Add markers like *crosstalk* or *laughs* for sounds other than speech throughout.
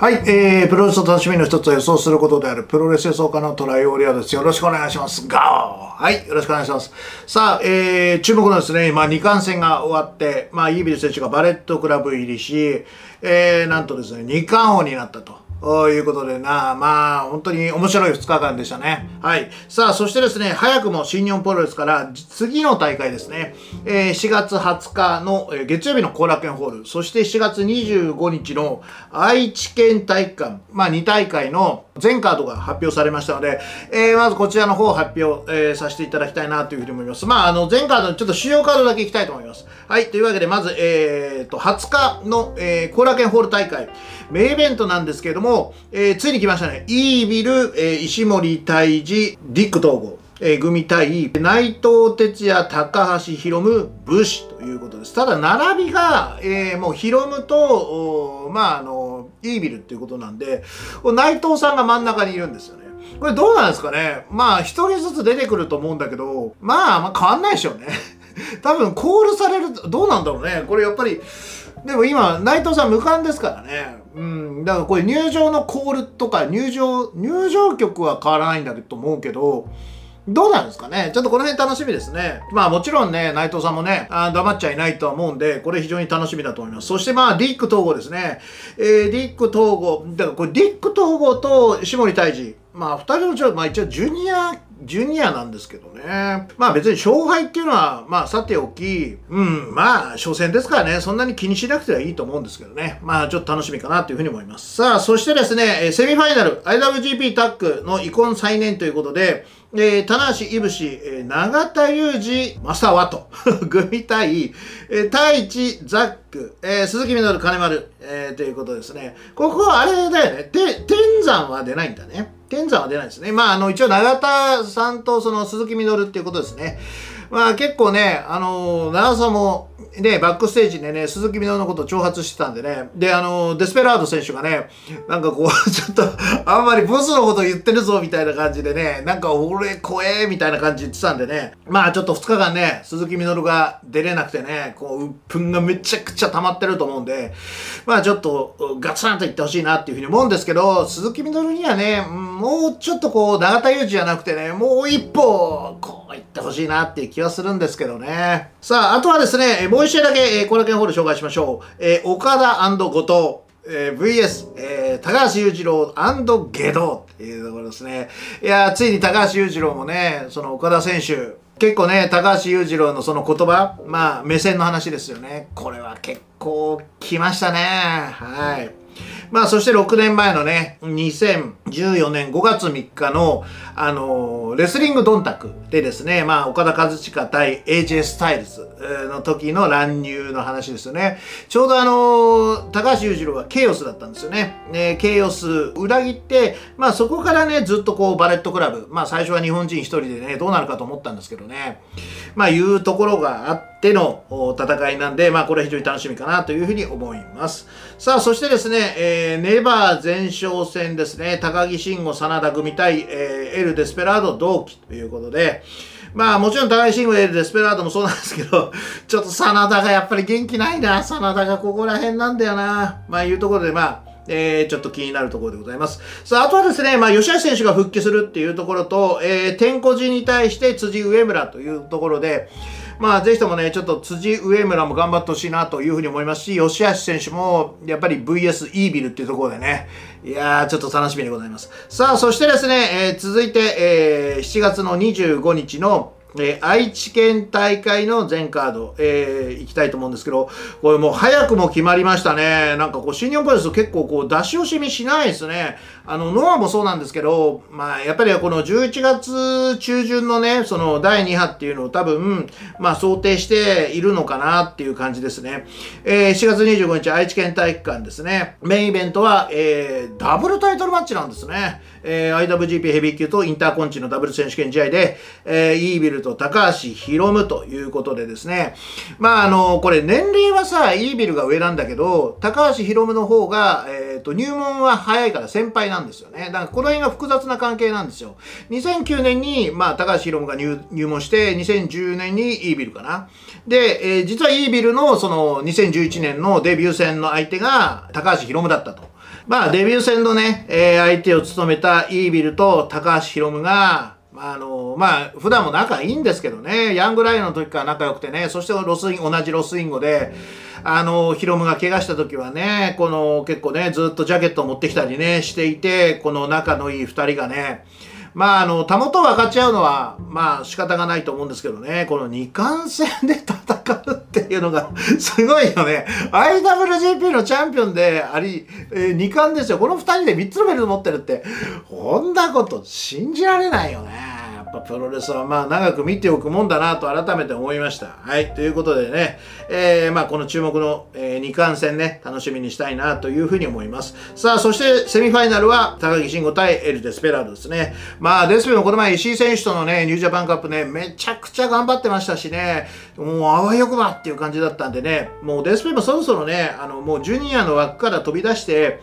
はい、えー、プロレスの楽しみの一つを予想することであるプロレス予想家のトライオーリアです。よろしくお願いします。ガーはい、よろしくお願いします。さあ、えー、注目のですね、まあ、二冠戦が終わって、まあ、イービル選手がバレットクラブ入りし、えー、なんとですね、二冠王になったと。ということでな、まあ、本当に面白い2日間でしたね。はい。さあ、そしてですね、早くも新日本プロレスから次の大会ですね、えー、4月20日の、え、月曜日の後楽園ホール、そして4月25日の愛知県体育館、まあ2大会の全カードが発表されましたので、えー、まずこちらの方を発表、えー、させていただきたいなというふうに思います。まあ、あの、全カード、ちょっと主要カードだけいきたいと思います。はい。というわけで、まず、えー、と、20日の、えー、後楽園ホール大会、メイベントなんですけれども、えー、ついに来ましたね。イービル、えー、石森泰治、ディック統合。えー、組対内藤哲也、高橋宏夢、武士ということです。ただ、並びが、えー、もう宏夢と、まあ、あの、イービルっていうことなんで、内藤さんが真ん中にいるんですよね。これどうなんですかねまあ、一人ずつ出てくると思うんだけど、まあ、まあ変わんないでしょうね。*laughs* 多分、コールされる、どうなんだろうね。これやっぱり、でも今、内藤さん無冠ですからね。うん。だからこれ入場のコールとか入場、入場曲は変わらないんだと思うけど、どうなんですかね？ちょっとこの辺楽しみですね。まあもちろんね、内藤さんもね、あ黙っちゃいないとは思うんで、これ非常に楽しみだと思います。そしてまあ、ディック統合ですね。えー、ディック統合、だからこれディック統合と下森泰治。まあ二人のちょ、まあ一応ジュニアジュニアなんですけどね。まあ別に勝敗っていうのは、まあさておき、うん、まあ初戦ですからね、そんなに気にしなくてはいいと思うんですけどね。まあちょっと楽しみかなというふうに思います。さあ、そしてですね、セミファイナル、IWGP タックの遺恨再燃ということで、えー、棚橋いぶし、えー、永田裕二、正和と、*laughs* 組対、えー、太一、ザック、えー、鈴木みのる、金丸、えー、ということですね。ここはあれだよね。て、天山は出ないんだね。天山は出ないですね。まあ、あの、一応永田さんとその鈴木みのるっていうことですね。まあ結構ね、あのー、長さもね、バックステージでね、鈴木みののことを挑発してたんでね、で、あのー、デスペラード選手がね、なんかこう、*laughs* ちょっと、あんまりボスのこと言ってるぞ、みたいな感じでね、なんか俺怖え、みたいな感じ言ってたんでね、まあちょっと2日間ね、鈴木みのるが出れなくてね、こう、鬱憤がめちゃくちゃ溜まってると思うんで、まあちょっとガツンと言ってほしいなっていうふうに思うんですけど、鈴木みのるにはね、もうちょっとこう、永田裕二じゃなくてね、もう一歩、こうってほしいなっていう気はするんですけどね。さあ、あとはですね、もう一試合だけ、えー、後楽園ホール紹介しましょう。えー、岡田後藤。えー、VS、えー、高橋裕次郎ゲドっていうところですね。いやついに高橋裕次郎もね、その岡田選手、結構ね、高橋裕次郎のその言葉、まあ、目線の話ですよね。これは結構来ましたね。はい。まあ、そして6年前のね、2000 2014年5月3日の、あのー、レスリングドンタクでですね、まあ、岡田和親対 AJ スタイルズの時の乱入の話ですよね。ちょうどあのー、高橋裕次郎はケイオスだったんですよね。ねケイオス裏切って、まあ、そこからね、ずっとこう、バレットクラブ、まあ、最初は日本人一人でね、どうなるかと思ったんですけどね、まあ、いうところがあっての戦いなんで、まあ、これは非常に楽しみかなというふうに思います。さあ、そしてですね、えー、ネバー前哨戦ですね、高木慎吾、真田組対、えー、エル・デスペラード同期ということで、まあもちろん高木慎吾、エル・デスペラードもそうなんですけど、*laughs* ちょっと真田がやっぱり元気ないな。真田がここら辺なんだよな。まあいうところで、まあ、えー、ちょっと気になるところでございます。さあ、あとはですね、まあ、吉橋選手が復帰するっていうところと、えー、天候寺に対して辻上村というところで、まあ、ぜひともね、ちょっと辻上村も頑張ってほしいなというふうに思いますし、吉橋選手も、やっぱり VS イービルっていうところでね、いやー、ちょっと楽しみでございます。さあ、そしてですね、えー、続いて、えー、7月の25日の、えー、愛知県大会の全カード、えー、行きたいと思うんですけど、これもう早くも決まりましたね。なんかこう、新日本プロレス結構こう、出し惜しみしないですね。あの、ノアもそうなんですけど、まあ、やっぱりこの11月中旬のね、その第2波っていうのを多分、まあ、想定しているのかなっていう感じですね。えー、4月25日、愛知県体育館ですね。メインイベントは、えー、ダブルタイトルマッチなんですね。えー、IWGP ヘビー級とインターコンチのダブル選手権試合で、えー、イービルと高橋宏夢ということでですね。まあ、あの、これ年齢はさ、イービルが上なんだけど、高橋宏夢の方が、えっ、ー、と、入門は早いから先輩なんですよね。だからこの辺が複雑な関係なんですよ。2009年に、まあ、高橋ヒロムが入門して、2010年に EVIL かな。で、えー、実は EVIL のその2011年のデビュー戦の相手が高橋ヒロムだったと。まあ、デビュー戦のね、えー、相手を務めた EVIL と高橋ヒロムが、あのまあ、普段も仲いいんですけどね、ヤングライオンの時から仲良くてね、そしてロスイン、同じロスインゴで、あの、ヒロムが怪我した時はね、この結構ね、ずっとジャケットを持ってきたりね、していて、この仲のいい二人がね、まあ、あの、たもと分かっちゃうのは、まあ、仕方がないと思うんですけどね、この二冠戦で戦うっていうのが、すごいよね。IWGP のチャンピオンであり、えー、二冠ですよ。この二人で三つのベルト持ってるって、こんなこと信じられないよね。ぱプロレスはまあ長く見ておくもんだなと改めて思いました。はい。ということでね、えー、まあこの注目の、え、2冠戦ね、楽しみにしたいなというふうに思います。さあ、そしてセミファイナルは高木慎吾対エル・デスペラードですね。まあデスペもこの前石井選手とのね、ニュージャパンカップね、めちゃくちゃ頑張ってましたしね、もうあわよくばっていう感じだったんでね、もうデスペもそろそろね、あのもうジュニアの枠から飛び出して、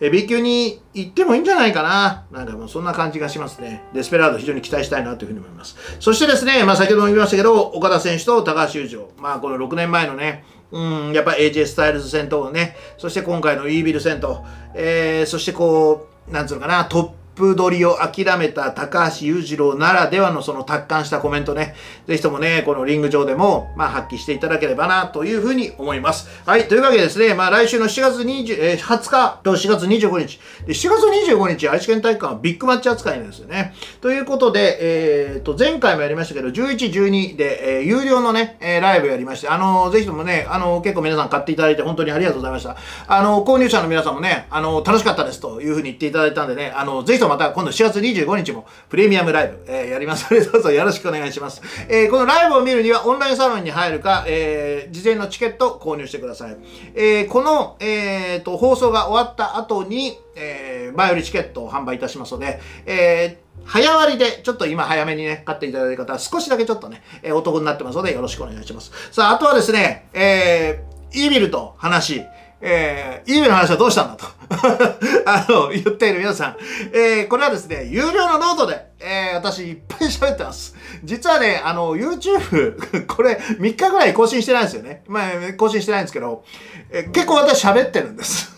え B 級に行ってもいいんじゃないかな。なんかもうそんな感じがしますね。デスペラード非常に期待したいなというふうに思います。そしてですね、まあ先ほども言いましたけど、岡田選手と高橋優勝。まあこの6年前のね、うん、やっぱ AJ スタイルズ戦とね、そして今回のイービル戦と、えー、そしてこう、なんつうのかな、トッププ取りを諦めた高橋裕次郎ならではのその達観したコメントね、ぜひともね、このリング上でも、まあ、発揮していただければな、というふうに思います。はい、というわけでですね、まあ、来週の7月20、えー、20日と4月25日。で、7月25日、愛知県体育館はビッグマッチ扱いなんですよね。ということで、えっ、ー、と、前回もやりましたけど、11、12で、えー、有料のね、えー、ライブやりまして、あのー、ぜひともね、あのー、結構皆さん買っていただいて本当にありがとうございました。あのー、購入者の皆さんもね、あのー、楽しかったですというふうに言っていただいたんでね、あのー、ぜひともまた今度4月25日もプレミアムライブ、えー、やりますので、*laughs* どうぞよろしくお願いします。えー、このライブを見るにはオンラインサロンに入るか、えー、事前のチケット購入してください。えー、この、えー、と、放送が終わった後に、えー、前売りチケットを販売いたしますので、えー、早割で、ちょっと今早めにね、買っていただいた方は少しだけちょっとね、えー、お得になってますので、よろしくお願いします。さあ、あとはですね、えー、イービルと話、えー、イーメの話はどうしたんだと *laughs* あの、言っている皆さん。えー、これはですね、有料のノートで、えー、私いっぱい喋ってます。実はね、あの、YouTube *laughs* これ3日ぐらい更新してないんですよね。まあ、更新してないんですけど、えー、結構私喋ってるんです。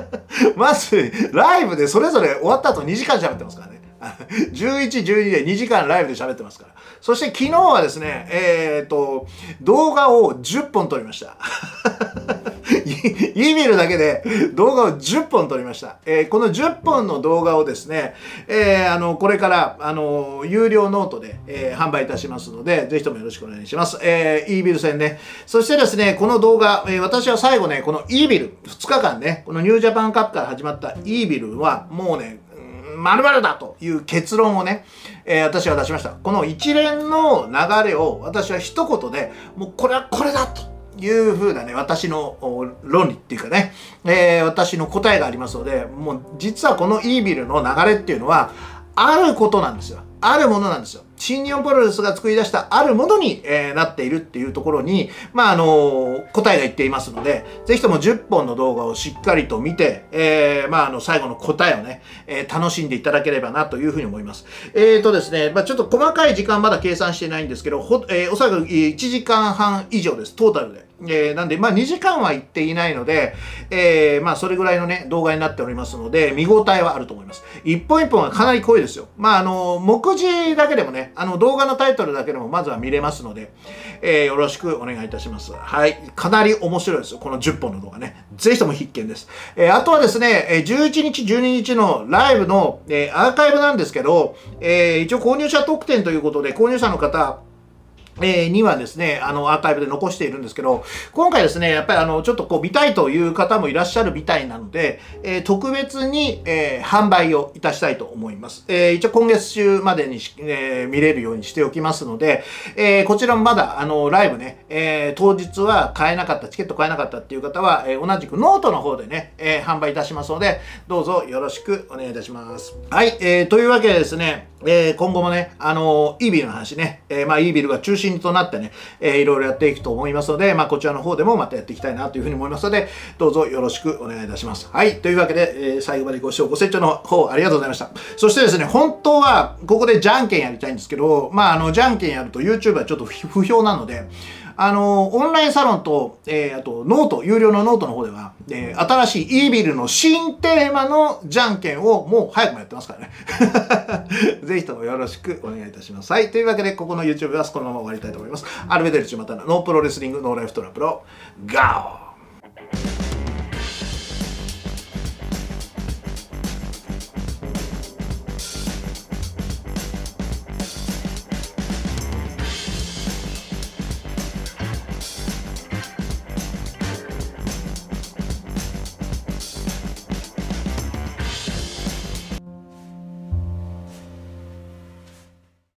*laughs* まず、ライブでそれぞれ終わった後2時間喋ってますからね。*laughs* 11、12で2時間ライブで喋ってますから。そして昨日はですね、えっ、ー、と、動画を10本撮りました。*laughs* E メールだけで動画を10本撮りました。えー、この10本の動画をですね、えー、あの、これから、あの、有料ノートで、えー、販売いたしますので、ぜひともよろしくお願いします。えー、E ビル戦ね。そしてですね、この動画、えー、私は最後ね、この E ビル、2日間ね、この New Japan Cup から始まった E ビルは、もうね、まるだという結論をね、えー、私は出しました。この一連の流れを私は一言で、もうこれはこれだと。いうふうなね、私の論理っていうかね、えー、私の答えがありますので、もう実はこのイービルの流れっていうのは、あることなんですよ。あるものなんですよ。新日本プロレスが作り出したあるものに、えー、なっているっていうところに、まあ、あのー、答えが言っていますので、ぜひとも10本の動画をしっかりと見て、えー、まあ、あの、最後の答えをね、えー、楽しんでいただければなというふうに思います。えーとですね、まあ、ちょっと細かい時間まだ計算してないんですけど、ほえー、おそらく1時間半以上です、トータルで。えー、なんで、まあ、2時間は行っていないので、えー、まあ、それぐらいのね、動画になっておりますので、見応えはあると思います。一本一本はかなり濃いですよ。まあ、あの、目次だけでもね、あの、動画のタイトルだけでもまずは見れますので、えー、よろしくお願いいたします。はい。かなり面白いですよ。この10本の動画ね。ぜひとも必見です。えー、あとはですね、え11日、12日のライブの、えー、アーカイブなんですけど、えー、一応購入者特典ということで、購入者の方、えー、にはですね、あの、アーカイブで残しているんですけど、今回ですね、やっぱりあの、ちょっとこう、見たいという方もいらっしゃるみたいなので、えー、特別に、えー、販売をいたしたいと思います。えー、一応今月中までに、え、見れるようにしておきますので、え、こちらもまだ、あの、ライブね、え、当日は買えなかった、チケット買えなかったっていう方は、え、同じくノートの方でね、え、販売いたしますので、どうぞよろしくお願いいたします。はい、えー、というわけでですね、え、今後もね、あの、 EVIL の話ね、え、まあ、 EVIL が中心心となってね、えー、いろいろやっていくと思いますので、まあ、こちらの方でもまたやっていきたいなというふうに思いますので、どうぞよろしくお願いいたします。はい、というわけで、えー、最後までご視聴、ご清聴の方、ありがとうございました。そしてですね、本当は、ここでじゃんけんやりたいんですけど、まあ、あの、じゃんけんやると YouTube はちょっと不評なので、あの、オンラインサロンと、えー、あと、 note、有料のノートの方では、えー、新しい EVIL の新テーマのじゃんけんをもう早くもやってますからね。*laughs* ぜひともよろしくお願いいたします。はい。というわけで、ここの YouTube はこのまま終わりたいと思います。アルベデルチまたのノープロレスリングノーライフトラプロ、ガオ